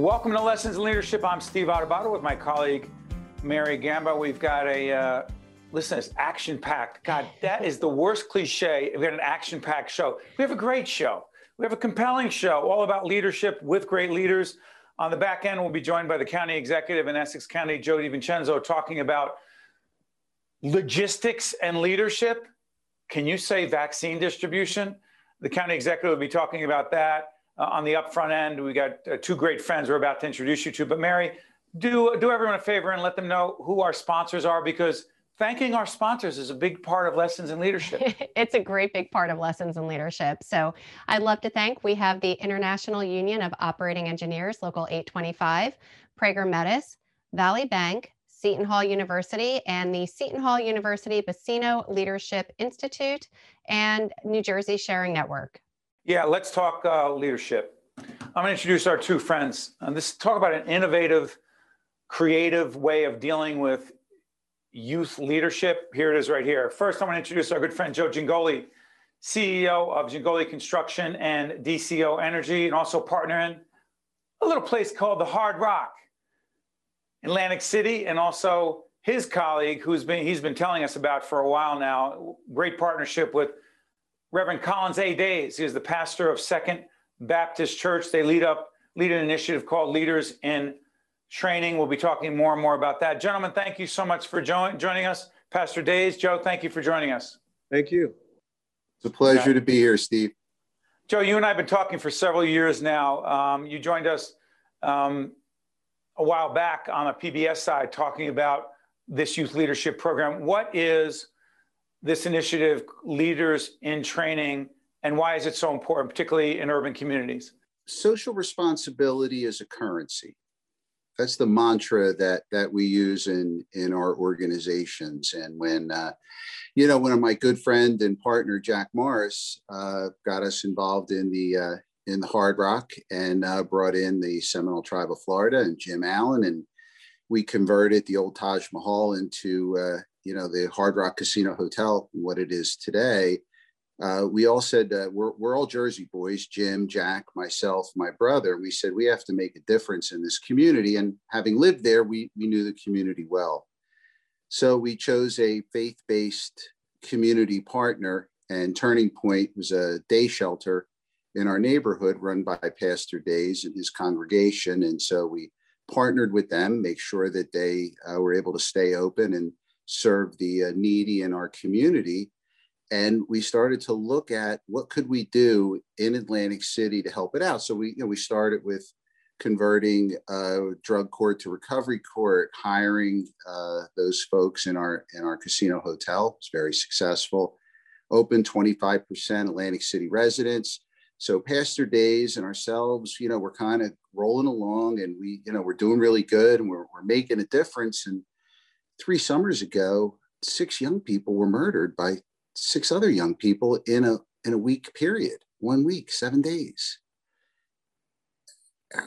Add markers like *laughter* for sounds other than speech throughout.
Welcome to Lessons in Leadership. I'm Steve Adubato with my colleague Mary Gamba. We've got a uh, listen, it's action packed. God, that is the worst cliche. We got an action packed show. We have a great show. We have a compelling show all about leadership with great leaders. On the back end, we'll be joined by the county executive in Essex County, Joe DiVincenzo, talking about logistics and leadership. Can you say vaccine distribution? The county executive will be talking about that. Uh, on the upfront end, we got uh, two great friends we're about to introduce you to. But Mary, do do everyone a favor and let them know who our sponsors are because thanking our sponsors is a big part of lessons in leadership. *laughs* it's a great big part of lessons in leadership. So I'd love to thank we have the International Union of Operating Engineers, Local 825, Prager Metis, Valley Bank, Seton Hall University, and the Seton Hall University Buccino Leadership Institute and New Jersey Sharing Network. Yeah, let's talk uh, leadership. I'm going to introduce our two friends. And this talk about an innovative, creative way of dealing with youth leadership. Here it is right here. First, I want to introduce our good friend Joe Jingoli, CEO of Jingoli Construction and DCO Energy, and also partner in a little place called the Hard Rock, Atlantic City, and also his colleague, who's been he's been telling us about for a while now. Great partnership with Reverend Collins A. Days. He is the pastor of Second Baptist Church. They lead up lead an initiative called Leaders in Training. We'll be talking more and more about that. Gentlemen, thank you so much for join, joining us. Pastor Days, Joe, thank you for joining us. Thank you. It's a pleasure okay. to be here, Steve. Joe, you and I have been talking for several years now. Um, you joined us um, a while back on a PBS side talking about this youth leadership program. What is this initiative, Leaders in Training, and why is it so important, particularly in urban communities? Social responsibility is a currency. That's the mantra that that we use in in our organizations. And when uh, you know, when my good friend and partner Jack Morris uh, got us involved in the uh, in the Hard Rock and uh, brought in the Seminole Tribe of Florida and Jim Allen, and we converted the old Taj Mahal into uh, you know the Hard Rock Casino Hotel, what it is today. Uh, we all said uh, we're, we're all Jersey boys, Jim, Jack, myself, my brother. We said we have to make a difference in this community. And having lived there, we, we knew the community well. So we chose a faith based community partner, and Turning Point was a day shelter in our neighborhood run by Pastor Days and his congregation. And so we partnered with them, make sure that they uh, were able to stay open and serve the uh, needy in our community and we started to look at what could we do in Atlantic City to help it out. So we, you know, we started with converting a drug court to recovery court, hiring uh, those folks in our in our casino hotel. It's very successful. Open 25% Atlantic City residents. So Pastor Days and ourselves, you know, we're kind of rolling along, and we, you know, we're doing really good, and we're we're making a difference. And three summers ago, six young people were murdered by six other young people in a in a week period, one week, seven days.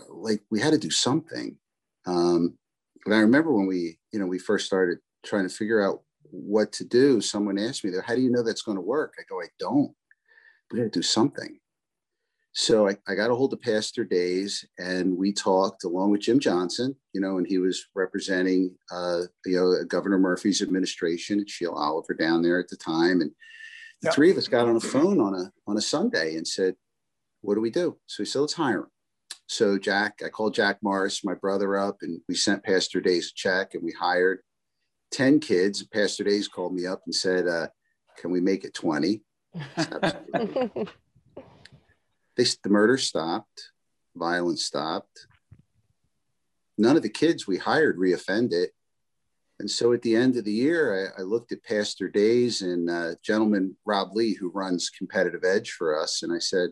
Like we had to do something. Um, but I remember when we, you know, we first started trying to figure out what to do. Someone asked me, there, "How do you know that's going to work?" I go, "I don't. We got to do something." So I, I got a hold of Pastor Days and we talked along with Jim Johnson, you know, and he was representing, uh, you know, Governor Murphy's administration and Sheila Oliver down there at the time. And the yep. three of us got on a phone on a, on a Sunday and said, what do we do? So we said, let's hire him. So Jack, I called Jack Morris, my brother up and we sent Pastor Days a check and we hired 10 kids. Pastor Days called me up and said, uh, can we make it 20? *laughs* *laughs* they, the murder stopped, violence stopped. None of the kids we hired reoffended. And so at the end of the year, I, I looked at Pastor Days and uh, gentleman Rob Lee, who runs Competitive Edge for us, and I said,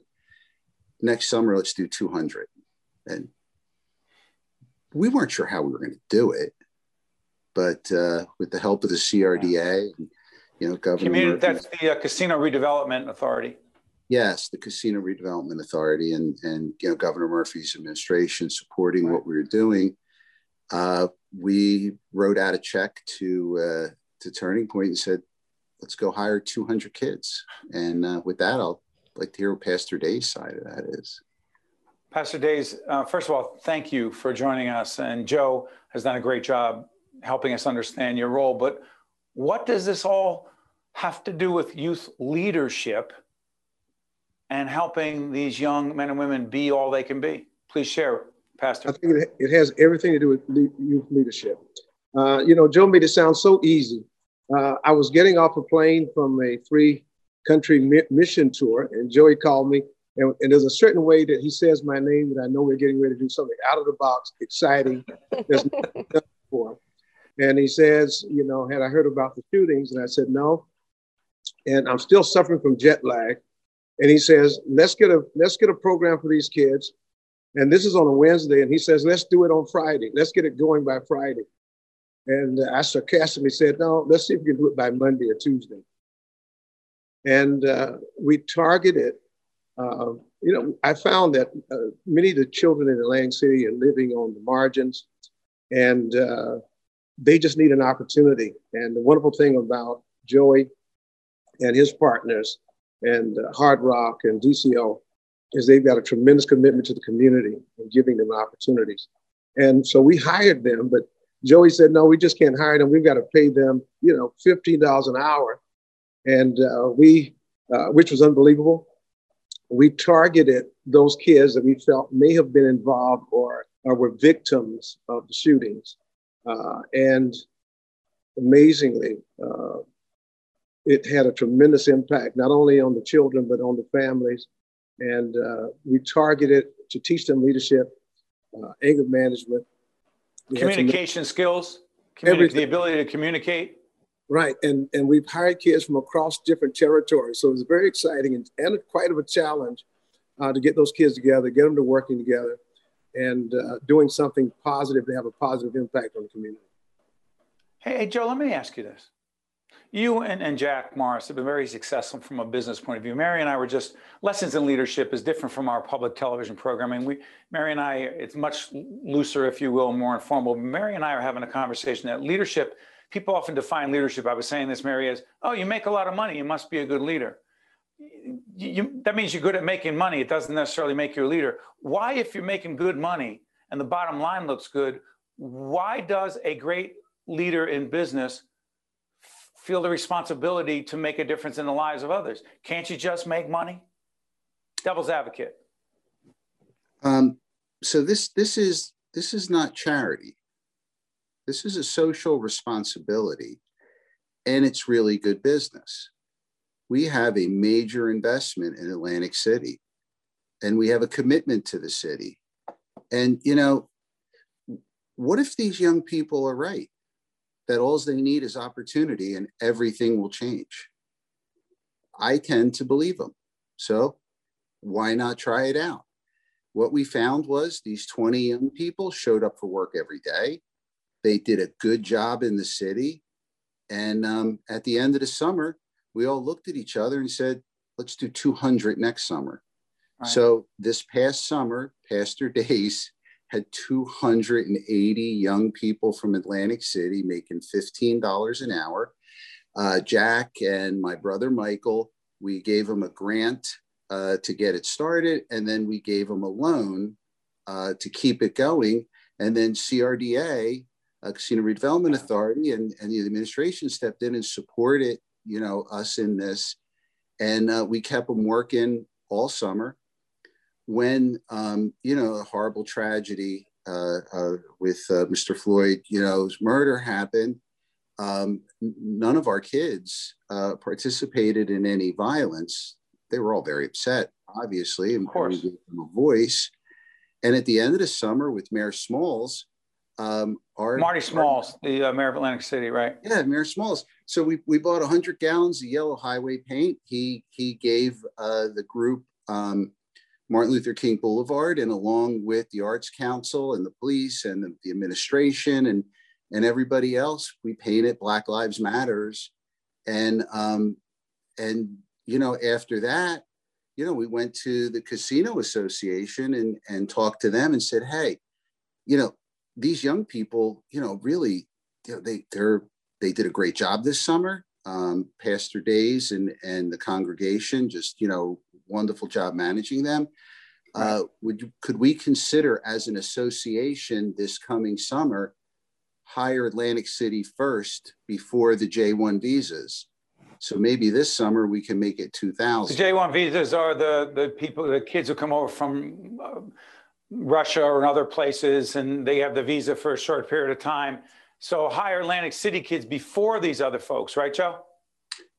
next summer, let's do 200. And we weren't sure how we were going to do it, but uh, with the help of the CRDA, and, you know, Governor. Community, that's the uh, Casino Redevelopment Authority yes, the Casino Redevelopment Authority and and you know Governor Murphy's administration supporting right. what we were doing. Uh, we wrote out a check to uh, to Turning Point and said, "Let's go hire 200 kids." And uh, with that, I'll like to hear what Pastor Day's side of that is. Pastor Days, uh, first of all, thank you for joining us. And Joe has done a great job helping us understand your role. But what does this all have to do with youth leadership and helping these young men and women be all they can be? Please share, Pastor. I think it, has everything to do with youth leadership. Uh, you know, Joe made it sound so easy. Uh, I was getting off a plane from a three country mi- mission tour, and Joey called me. And, and, there's a certain way that he says my name that I know we're getting ready to do something out of the box, exciting. There's nothing before. And he says, you know, had I heard about the shootings? And I said, no. And I'm still suffering from jet lag. And he says, let's get a let's get a program for these kids. And this is on a Wednesday. And he says, let's do it on Friday. Let's get it going by Friday. And I sarcastically said, no, let's see if we can do it by Monday or Tuesday. And uh, we targeted, uh, you know, I found that uh, many of the children in Atlantic City are living on the margins and uh, they just need an opportunity. And the wonderful thing about Joey and his partners and Hard Rock and DCO is they've got a tremendous commitment to the community and giving them opportunities. And so we hired them, but Joey said, no, we just can't hire them. We've got to pay them, you know, $15 an hour. And uh, we, uh, which was unbelievable. We targeted those kids that we felt may have been involved or, or were victims of the shootings. Uh, and amazingly, uh, it had a tremendous impact, not only on the children, but on the families. And uh, we targeted to teach them leadership, uh, anger management, communication skills, communi- the ability to communicate. Right, and and we've hired kids from across different territories, so it's very exciting and, and quite of a challenge uh, to get those kids together, get them to working together, and uh, doing something positive to have a positive impact on the community. Hey, hey Joe, let me ask you this: you and, and Jack Morris have been very successful from a business point of view. Mary and I were just lessons in leadership is different from our public television programming. We Mary and I, it's much looser, if you will, more informal. Mary and I are having a conversation that leadership. People often define leadership. I was saying this, Mary, as oh, you make a lot of money, you must be a good leader. You, you, that means you're good at making money. It doesn't necessarily make you a leader. Why, if you're making good money and the bottom line looks good, why does a great leader in business feel the responsibility to make a difference in the lives of others. Can't you just make money? Devil's advocate. Um, so this this is this is not charity. This is a social responsibility, and it's really good business. We have a major investment in Atlantic City, and we have a commitment to the city. And you know, what if these young people are right? That all they need is opportunity and everything will change. I tend to believe them. So why not try it out? What we found was these 20 young people showed up for work every day. They did a good job in the city. And um, at the end of the summer, we all looked at each other and said, let's do 200 next summer. Right. So this past summer, Pastor Days had 280 young people from Atlantic City making $15 an hour. Uh, Jack and my brother Michael, we gave them a grant uh, to get it started, and then we gave them a loan uh, to keep it going. And then CRDA, uh, Casino Redevelopment Authority, and, and the administration stepped in and supported, you know, us in this. And uh, we kept them working all summer when um, you know a horrible tragedy uh, uh, with uh, Mr. Floyd, you know, murder happened. Um, none of our kids uh, participated in any violence. They were all very upset, obviously, and we gave them a voice. And at the end of the summer, with Mayor Smalls, um, our Marty Smalls, our, the uh, mayor of Atlantic City, right? Yeah, Mayor Smalls. So we, we bought 100 gallons of yellow highway paint. He he gave uh, the group um, Martin Luther King Boulevard, and along with the Arts Council and the police and the, the administration and and everybody else, we painted Black Lives Matters, and um, and you know after that, you know we went to the Casino Association and and talked to them and said, hey, you know these young people, you know really, you know, they they're they did a great job this summer. Um, Pastor Days and and the congregation just you know wonderful job managing them. Uh, would you, could we consider as an association this coming summer hire Atlantic City first before the J1 visas? So maybe this summer we can make it 2,000. The 2,000. J1 visas are the, the people, the kids who come over from uh, Russia or other places and they have the visa for a short period of time. So hire Atlantic City kids before these other folks, right, Joe?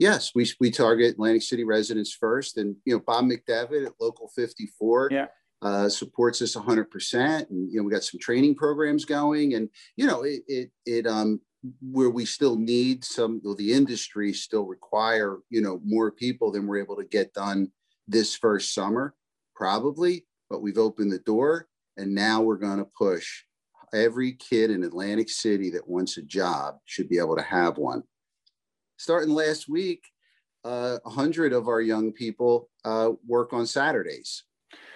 Yes, we, we target Atlantic City residents first. And, you know, Bob McDevitt at Local 54 Yeah. uh, supports us 100%. And, you know, we got some training programs going. And, you know, it, it, it um, where we still need some, well, the industry still require, you know, more people than we're able to get done this first summer, probably. But we've opened the door and now we're going to push every kid in Atlantic City that wants a job should be able to have one starting last week, uh, 100 of our young people uh, work on Saturdays.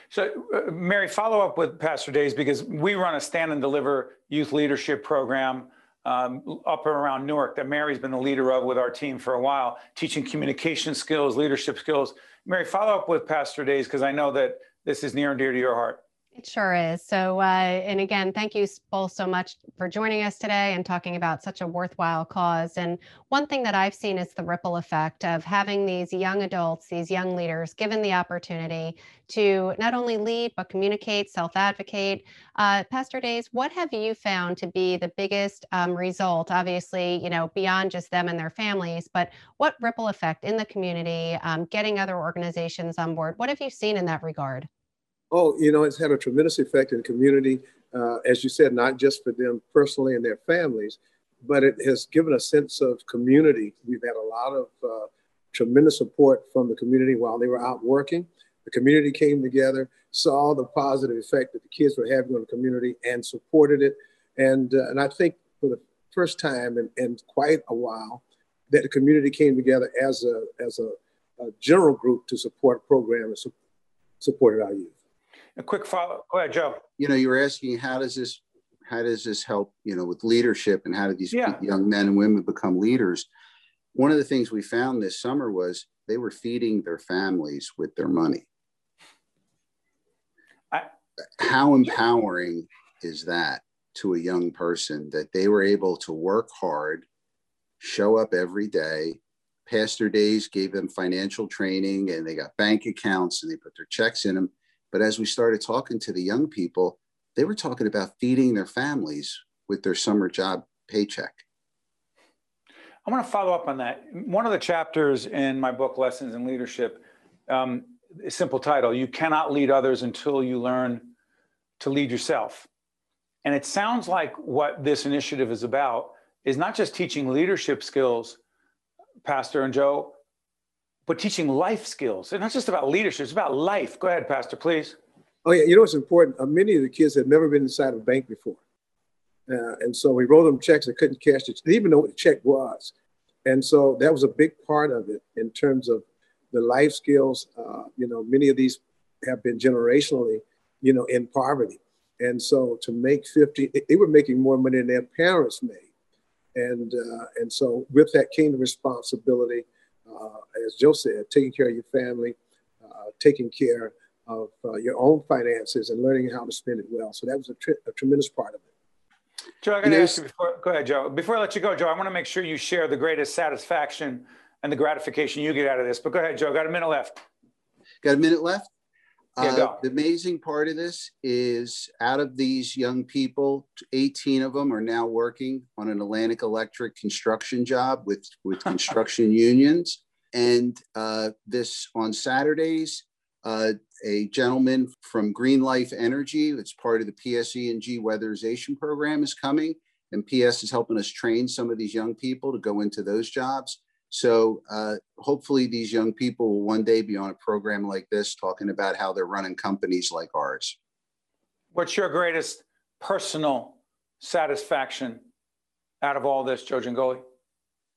So, uh, Mary, follow up with Pastor Days because we run a stand and deliver youth leadership program um, up and around Newark that Mary's been the leader of with our team for a while, teaching communication skills, leadership skills. Mary, follow up with Pastor Days because I know that this is near and dear to your heart. It sure is. So, uh, and again, thank you both so much for joining us today and talking about such a worthwhile cause. And one thing that I've seen is the ripple effect of having these young adults, these young leaders, given the opportunity to not only lead, but communicate, self advocate. Uh, Pastor Days, what have you found to be the biggest um, result? Obviously, you know, beyond just them and their families, but what ripple effect in the community, um, getting other organizations on board? What have you seen in that regard? Oh, you know, it's had a tremendous effect in the community, uh, as you said, not just for them personally and their families, but it has given a sense of community. We've had a lot of uh, tremendous support from the community while they were out working. The community came together, saw the positive effect that the kids were having on the community, and supported it. And uh, and I think for the first time in, in quite a while, that the community came together as a as a, a general group to support a program and su- supported our youth. A quick follow. Go ahead, Joe. You know, you were asking how does this how does this help, you know, with leadership and how do these Yeah. young men and women become leaders? One of the things we found this summer was they were feeding their families with their money. I- how empowering is that to a young person that they were able to work hard, show up every day. Pastor Days gave them financial training and they got bank accounts and they put their checks in them. But as we started talking to the young people, they were talking about feeding their families with their summer job paycheck. I want to follow up on that. One of the chapters in my book, Lessons in Leadership, um, simple title You Cannot Lead Others Until You Learn to Lead Yourself. And it sounds like what this initiative is about is not just teaching leadership skills, Pastor and Joe, but teaching life skills. It's not just about leadership, it's about life. Go ahead, Pastor, please. Oh yeah, you know what's important? Uh, many of the kids had never been inside a bank before, uh, and so we wrote them checks. They couldn't cash it. They even know what a check was, and so that was a big part of it in terms of the life skills. Uh, you know, many of these have been generationally, you know, in poverty, and so to make fifty, they were making more money than their parents made, and uh, and so with that came the responsibility, as Joe said, taking care of your family, uh, taking care of uh, your own finances and learning how to spend it well. So that was a, tr- a tremendous part of it. Joe, I got to ask you before, go ahead, Joe. Before I let you go, Joe, I want to make sure you share the greatest satisfaction and the gratification you get out of this. But go ahead, Joe, got a minute left. Got a minute left? Yeah, Uh, go. the amazing part of this is out of these young people, 18 of them are now working on an Atlantic Electric construction job with, with *laughs* construction unions. And uh, this on Saturdays, uh, a gentleman from Green Life Energy, that's part of the PSE&G weatherization program, is coming. And PS is helping us train some of these young people to go into those jobs. So uh, hopefully these young people will one day be on a program like this talking about how they're running companies like ours. What's your greatest personal satisfaction out of all this, Joe Jingoli?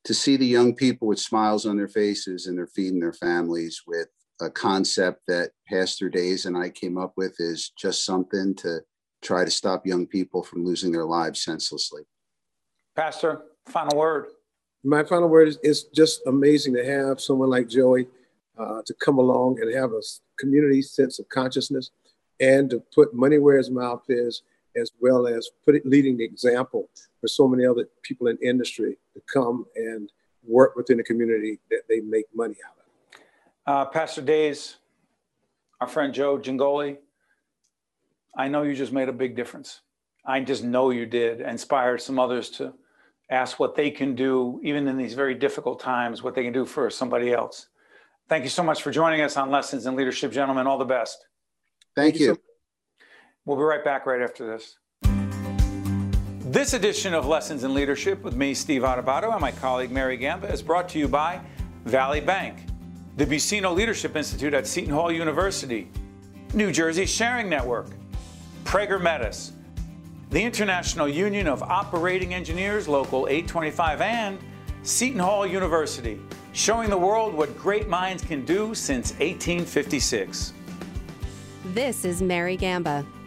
To see the young people with smiles on their faces and they're feeding their families with a concept that Pastor Days and I came up with is just something to try to stop young people from losing their lives senselessly. Pastor, final word. My final word is it's just amazing to have someone like Joey uh, to come along and have a community sense of consciousness and to put money where his mouth is, as well as put it, leading the example for so many other people in industry to come and work within the community that they make money out of. Uh, Pastor Days, our friend Joe Jingoli, I know you just made a big difference. I just know you did, inspired some others to ask what they can do, even in these very difficult times, what they can do for somebody else. Thank you so much for joining us on Lessons in Leadership, gentlemen. All the best. Thank, Thank you you. so We'll be right back right after this. This edition of Lessons in Leadership with me, Steve Adubato, and my colleague Mary Gamba is brought to you by Valley Bank, the Buccino Leadership Institute at Seton Hall University, New Jersey Sharing Network, Prager Metis, the International Union of Operating Engineers, Local 825, and Seton Hall University, showing the world what great minds can do since 1856. This is Mary Gamba.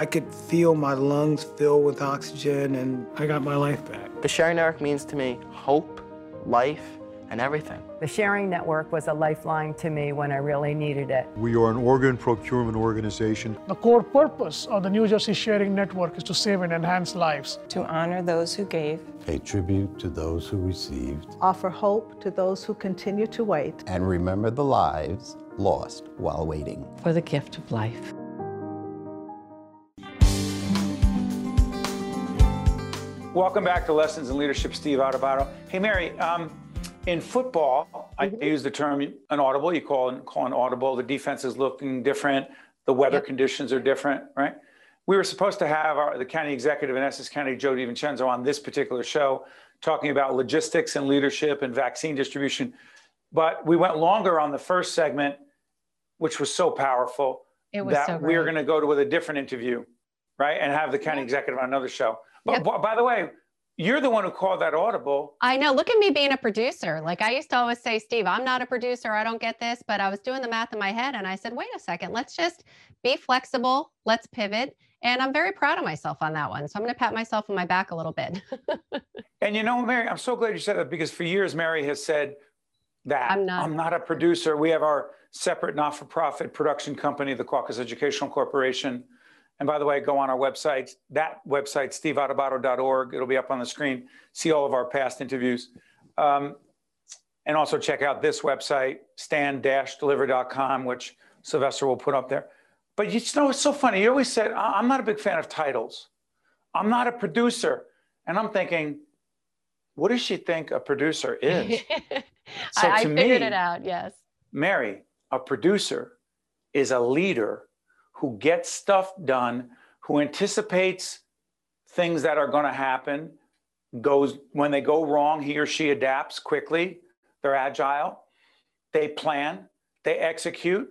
I could feel my lungs fill with oxygen and I got my life back. The Sharing Network means to me hope, life, and everything. The Sharing Network was a lifeline to me when I really needed it. We are an organ procurement organization. The core purpose of the New Jersey Sharing Network is to save and enhance lives. To honor those who gave. Pay tribute to those who received. Offer hope to those who continue to wait. And remember the lives lost while waiting. For the gift of life. Welcome back to Lessons in Leadership, Steve Adubato. Hey, Mary, um, in football, I Mm-hmm. use the term an audible. You call call an audible. The defense is looking different. The weather Yep. conditions are different, right? We were supposed to have our, the county executive in Essex County, Joe DiVincenzo, on this particular show, talking about logistics and leadership and vaccine distribution. But we went longer on the first segment, which was so powerful It was that so we're going to go to with a different interview, right? And have the county executive on another show. But Yep. b- by the way, you're the one who called that audible. I know. Look at me being a producer. Like I used to always say, Steve, I'm not a producer. I don't get this. But I was doing the math in my head and I said, wait a second, let's just be flexible. Let's pivot. And I'm very proud of myself on that one. So I'm going to pat myself on my back a little bit. *laughs* And you know, Mary, I'm so glad you said that because for years, Mary has said that I'm not. I'm not a producer. We have our separate not for profit production company, the Caucus Educational Corporation. And by the way, go on our website, that website, steveadubato.org. It'll be up on the screen. See all of our past interviews. Um, and also check out this website, stand-deliver.com, which Sylvester will put up there. But you know, it's so funny. You always said, "I- I'm not a big fan of titles. I'm not a producer. And I'm thinking, what does she think a producer is? *laughs* So I, I figured me- it out. Yes. Mary, a producer is a leader who gets stuff done, who anticipates things that are going to happen, goes when they go wrong, he or she adapts quickly. They're agile. They plan, they execute.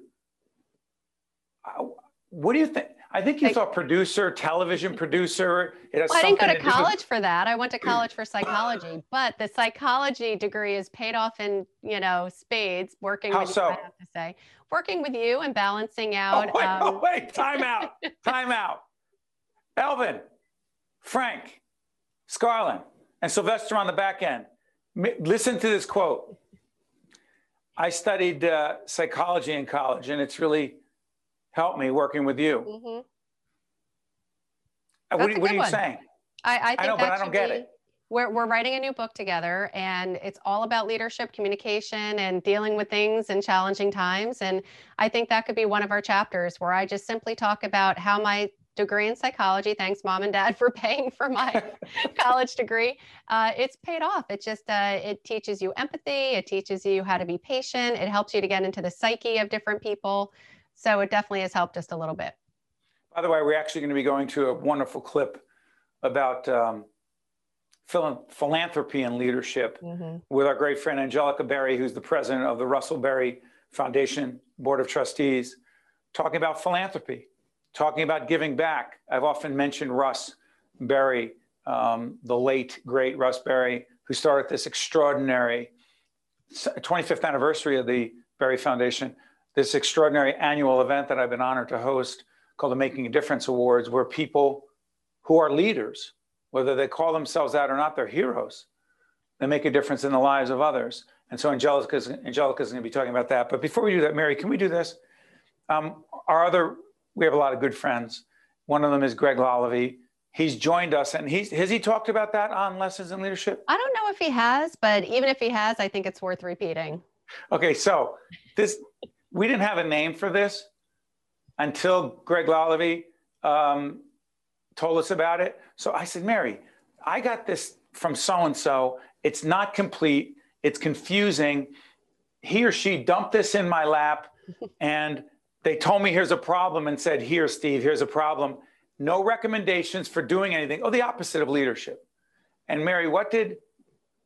Uh, What do you think? I think you Like- thought producer, television producer. It has Well, I didn't go to with- college for that. I went to college for psychology, but the psychology degree is paid off in, you know, spades working How with you, so? I have to say. Working with you and balancing *laughs* Oh, out. wait, um, oh, wait, time *laughs* out, time out. Elvin, Frank, Scarlin, and Sylvester on the back end. Listen to this quote. I studied uh, psychology in college, and it's really helped me working with you. mhm. Uh, what what are you one. saying? I, I think know, but I don't should get be- it. We're, we're writing a new book together and it's all about leadership, communication, and dealing with things in challenging times. And I think that could be one of our chapters where I just simply talk about how my degree in psychology, thanks mom and dad *laughs* for paying for my *laughs* college degree, uh, it's paid off. It just, uh, it teaches you empathy. It teaches you how to be patient. It helps you to get into the psyche of different people. So it definitely has helped just a little bit. By the way, we're actually going to be going to a wonderful clip about um, philanthropy and leadership. with our great friend Angelica Berrie, who's the president of the Russell Berrie Foundation Board of Trustees, talking about philanthropy, talking about giving back. I've often mentioned Russ Berrie, um, the late, great Russ Berrie, who started this extraordinary 25th anniversary of the Berrie Foundation, this extraordinary annual event that I've been honored to host called the Making a Difference Awards, where people who are leaders, whether they call themselves that or not, they're heroes. They make a difference in the lives of others. And so Angelica's, Angelica's going to be talking about that. But before we do that, Mary, can we do this? Um, our other, we have a lot of good friends. One of them is Greg Lalevee. He's joined us, and he's has he talked about that on Lessons in Leadership? I don't know if he has, but even if he has, I think it's worth repeating. Okay, so this we didn't have a name for this until Greg Lalevee um, told us about it. So I said, Mary, I got this from so and so. It's not complete. It's confusing. He or she dumped this in my lap, *laughs* and they told me here's a problem and said, Here, Steve, here's a problem. No recommendations for doing anything. Oh, the opposite of leadership. And Mary, what did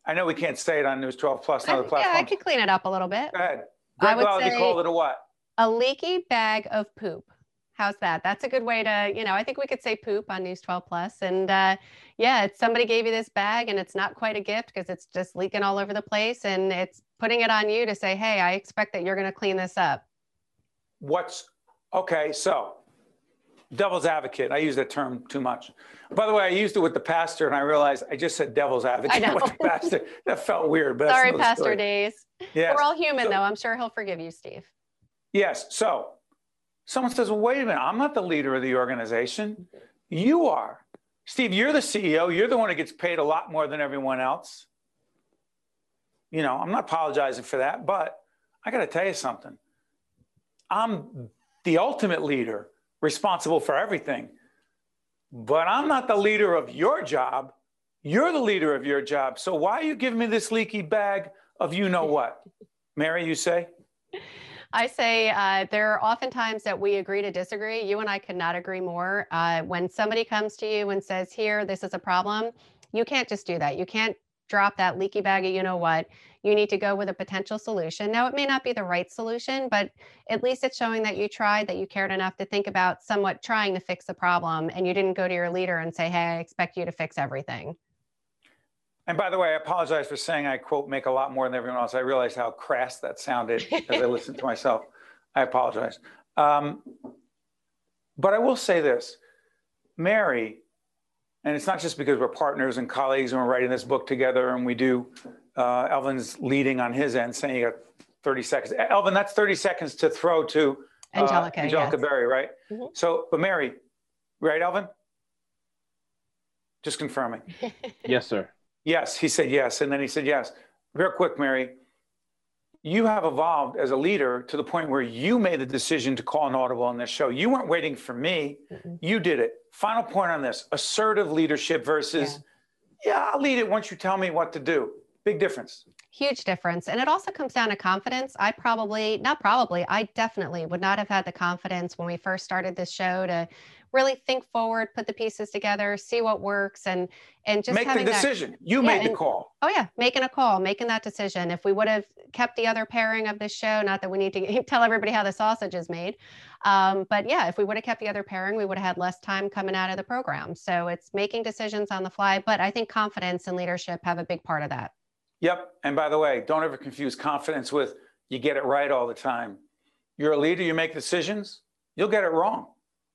I know we can't say it on News 12 Plus and other platforms. Yeah, I could clean it up a little bit. Go ahead. Greg I would say called it a what? A leaky bag of poop. How's that? That's a good way to, you know, I think we could say poop on News 12 Plus. And uh, yeah, it's somebody gave you this bag and it's not quite a gift because it's just leaking all over the place. And it's putting it on you to say, hey, I expect that you're going to clean this up. What's okay? So, devil's advocate. I use that term too much. By the way, I used it with the pastor and I realized I just said devil's advocate with the pastor. *laughs* That felt weird. But Sorry, Pastor story. Days. Yes. We're all human, so, though. I'm sure he'll forgive you, Steve. Yes. So, someone says, well, wait a minute, I'm not the leader of the organization. You are. Steve, you're the CEO. You're the one who gets paid a lot more than everyone else. You know, I'm not apologizing for that, but I got to tell you something. I'm the ultimate leader, responsible for everything. But I'm not the leader of your job. You're the leader of your job. So why are you giving me this leaky bag of you know what? Mary, you say? I say uh, there are often times that we agree to disagree. You and I could not agree more. Uh, when somebody comes to you and says, Here, this is a problem, you can't just do that. You can't drop that leaky bag of you know what. You need to go with a potential solution. Now, it may not be the right solution, but at least it's showing that you tried, that you cared enough to think about somewhat trying to fix the problem. And you didn't go to your leader and say, Hey, I expect you to fix everything. And by the way, I apologize for saying I quote make a lot more than everyone else. I realized how crass that sounded as I listened to myself. I apologize. Um, but I will say this Mary, and it's not just because we're partners and colleagues and we're writing this book together and we do, uh, Elvin's leading on his end saying you got 30 seconds. Elvin, that's 30 seconds to throw to uh, Angelica, Angelica yes. Berrie, right? Mm-hmm. So, but Mary, right, Elvin? Just confirming. *laughs* yes, sir. Yes, he said yes. And then he said yes. Real quick, Mary, you have evolved as a leader to the point where you made the decision to call an audible on this show. You weren't waiting for me, mm-hmm. you did it. Final point on this assertive leadership versus, yeah. yeah, I'll lead it once you tell me what to do. Big difference. Huge difference. And it also comes down to confidence. I probably, not probably, I definitely would not have had the confidence when we first started this show to really think forward, put the pieces together, see what works, and and just make the decision. That, you yeah, made and, the call. Oh yeah, making a call, making that decision. If we would have kept the other pairing of this show, not that we need to *laughs* tell everybody how the sausage is made, um, but yeah, if we would have kept the other pairing, we would have had less time coming out of the program. So it's making decisions on the fly. But I think confidence and leadership have a big part of that. Yep. And by the way, don't ever confuse confidence with you get it right all the time. You're a leader, you make decisions, you'll get it wrong.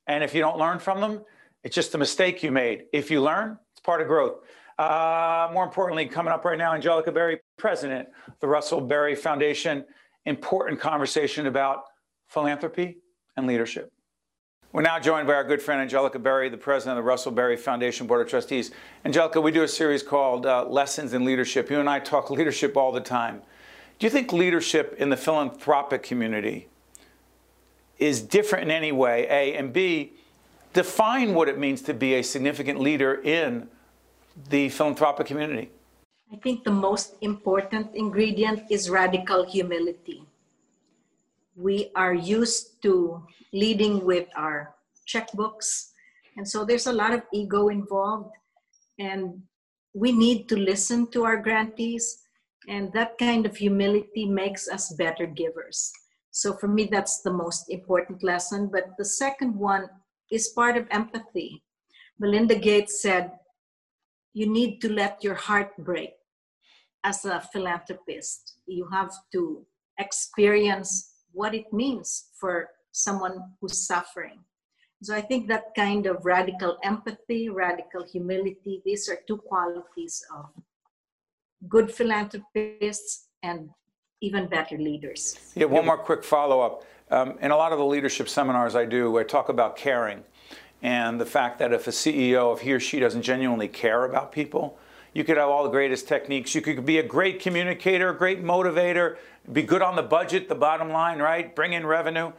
And if you don't learn from them, it's just a mistake you made. If you learn, it's part of growth. Uh, more importantly, coming up right now, Angelica Berrie, president the Russell Berrie Foundation. Important conversation about philanthropy and leadership. We're now joined by our good friend Angelica Berrie, the president of the Russell Berrie Foundation Board of Trustees. Angelica, we do a series called uh, Lessons in Leadership. You and I talk *laughs* leadership all the time. Do you think leadership in the philanthropic community is different in any way, A, and B, define what it means to be a significant leader in the philanthropic community. I think the most important ingredient is radical humility. We are used to leading with our checkbooks, and so there's a lot of ego involved, and we need to listen to our grantees, and that kind of humility makes us better givers. So for me, that's the most important lesson. But the second one is part of empathy. Melinda Gates said, You need to let your heart break as a philanthropist. You have to experience what it means for someone who's suffering. So I think that kind of radical empathy, radical humility, these are two qualities of good philanthropists and even better leaders. Yeah, one more quick follow up. Um, in a lot of the leadership seminars I do, I talk about caring and the fact that if a CEO, if he or she doesn't genuinely care about people, you could have all the greatest techniques. You could be a great communicator, a great motivator, be good on the budget, the bottom line, right? Bring in revenue.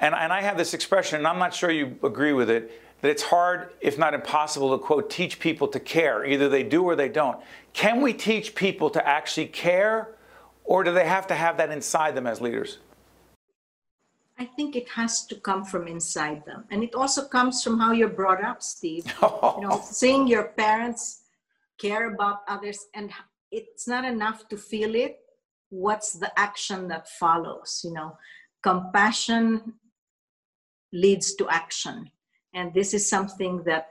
And, and I have this expression, and I'm not sure you agree with it, that it's hard, if not impossible, to quote, teach people to care. Either they do or they don't. Can we teach people to actually care, or do they have to have that inside them as leaders? I think it has to come from inside them. And it also comes from how you're brought up, Steve. *laughs* you know, seeing your parents care about others and it's not enough to feel it. What's the action that follows? You know, compassion leads to action. And this is something that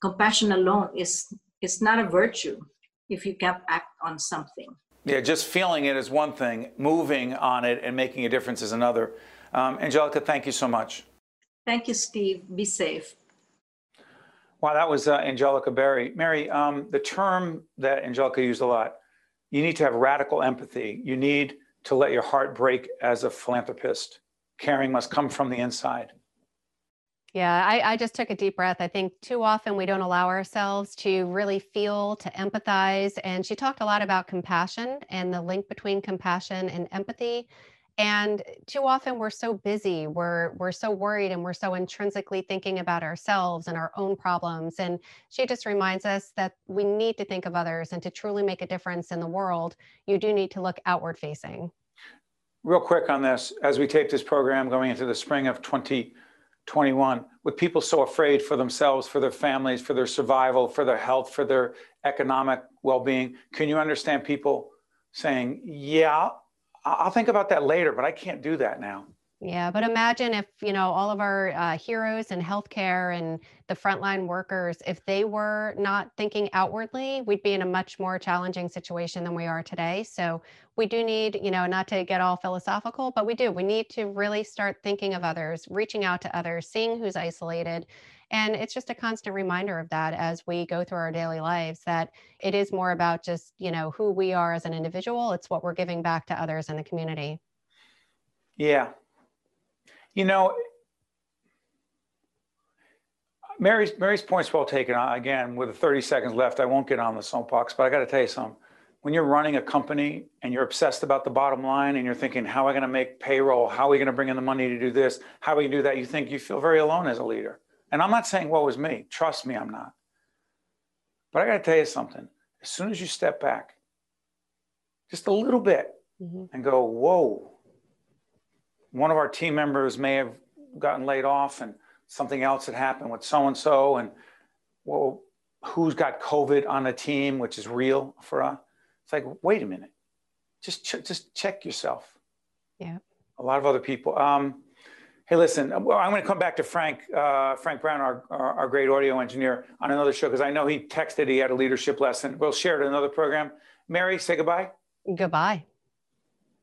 compassion alone is is not a virtue if you can't act on something. Yeah, just feeling it is one thing, moving on it and making a difference is another. Um, Angelica, thank you so much. Thank you, Steve. Be safe. Wow, that was uh, Angelica Berrie. Mary, um, the term that Angelica used a lot, you need to have radical empathy. You need to let your heart break as a philanthropist. Caring must come from the inside. Yeah, I, I, just took a deep breath. I think too often we don't allow ourselves to really feel, to empathize. And she talked a lot about compassion and the link between compassion and empathy and too often we're so busy we're we're so worried and we're so intrinsically thinking about ourselves and our own problems. And she just reminds us that we need to think of others and to truly make a difference in the world you do need to look outward facing. Real quick on this as we tape this program going into the spring of 2021 with people so afraid for themselves for their families for their survival for their health for their economic well-being can you understand people saying yeah I'll think about that later, but I can't do that now. Yeah, but imagine if, you know, all of our uh, heroes in healthcare and the frontline workers, if they were not thinking outwardly, we'd be in a much more challenging situation than we are today. So we do need, you know, not to get all philosophical, but we do. We need to really start thinking of others, reaching out to others, seeing who's isolated. And it's just a constant reminder of that as we go through our daily lives that it is more about just, you know, who we are as an individual. It's what we're giving back to others in the community. Yeah, you know, Mary's Mary's point's well taken. Again, with the 30 seconds left, I won't get on the soapbox, but I got to tell you something. When you're running a company and you're obsessed about the bottom line and you're thinking, how are we going to make payroll? How are we going to bring in the money to do this? How are we going to do that? You think you feel very alone as a leader. And I'm not saying, what was me. Trust me, I'm not. But I got to tell you something. As soon as you step back, just a little bit, mm-hmm. and go, whoa, one of our team members may have gotten laid off and something else had happened with so and so and well who's got covid on the team which is real for us it's like wait a minute just ch- just check yourself yeah a lot of other people um, hey listen i'm going to come back to frank uh, frank brown our, our, our, great audio engineer on another show because i know he texted he had a leadership lesson. We'll share it in another program. Mary say goodbye. Goodbye.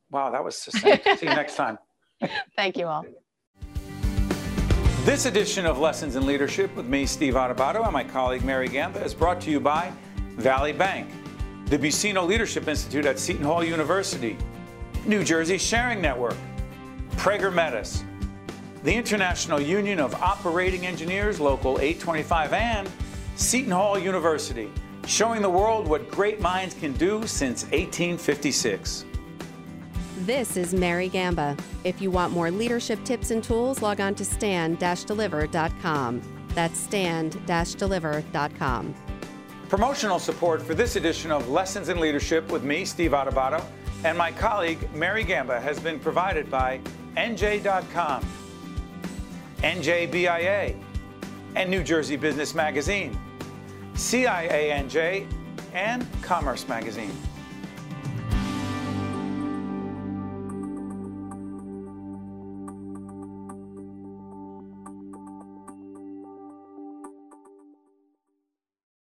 Wow that was succinct. See you next time. *laughs* *laughs* Thank you all. This edition of Lessons in Leadership with me, Steve Adubato, and my colleague Mary Gamba is brought to you by Valley Bank, the Buccino Leadership Institute at Seton Hall University, New Jersey Sharing Network, Prager Metis, the International Union of Operating Engineers, Local 825, and Seton Hall University, showing the world what great minds can do since 1856. This is Mary Gamba. If you want more leadership tips and tools, log on to stand-deliver.com. That's stand-deliver.com. Promotional support for this edition of Lessons in Leadership with me, Steve Adubato, and my colleague, Mary Gamba, has been provided by NJ.com, NJBIA, and New Jersey Business Magazine, CIANJ, and Commerce Magazine.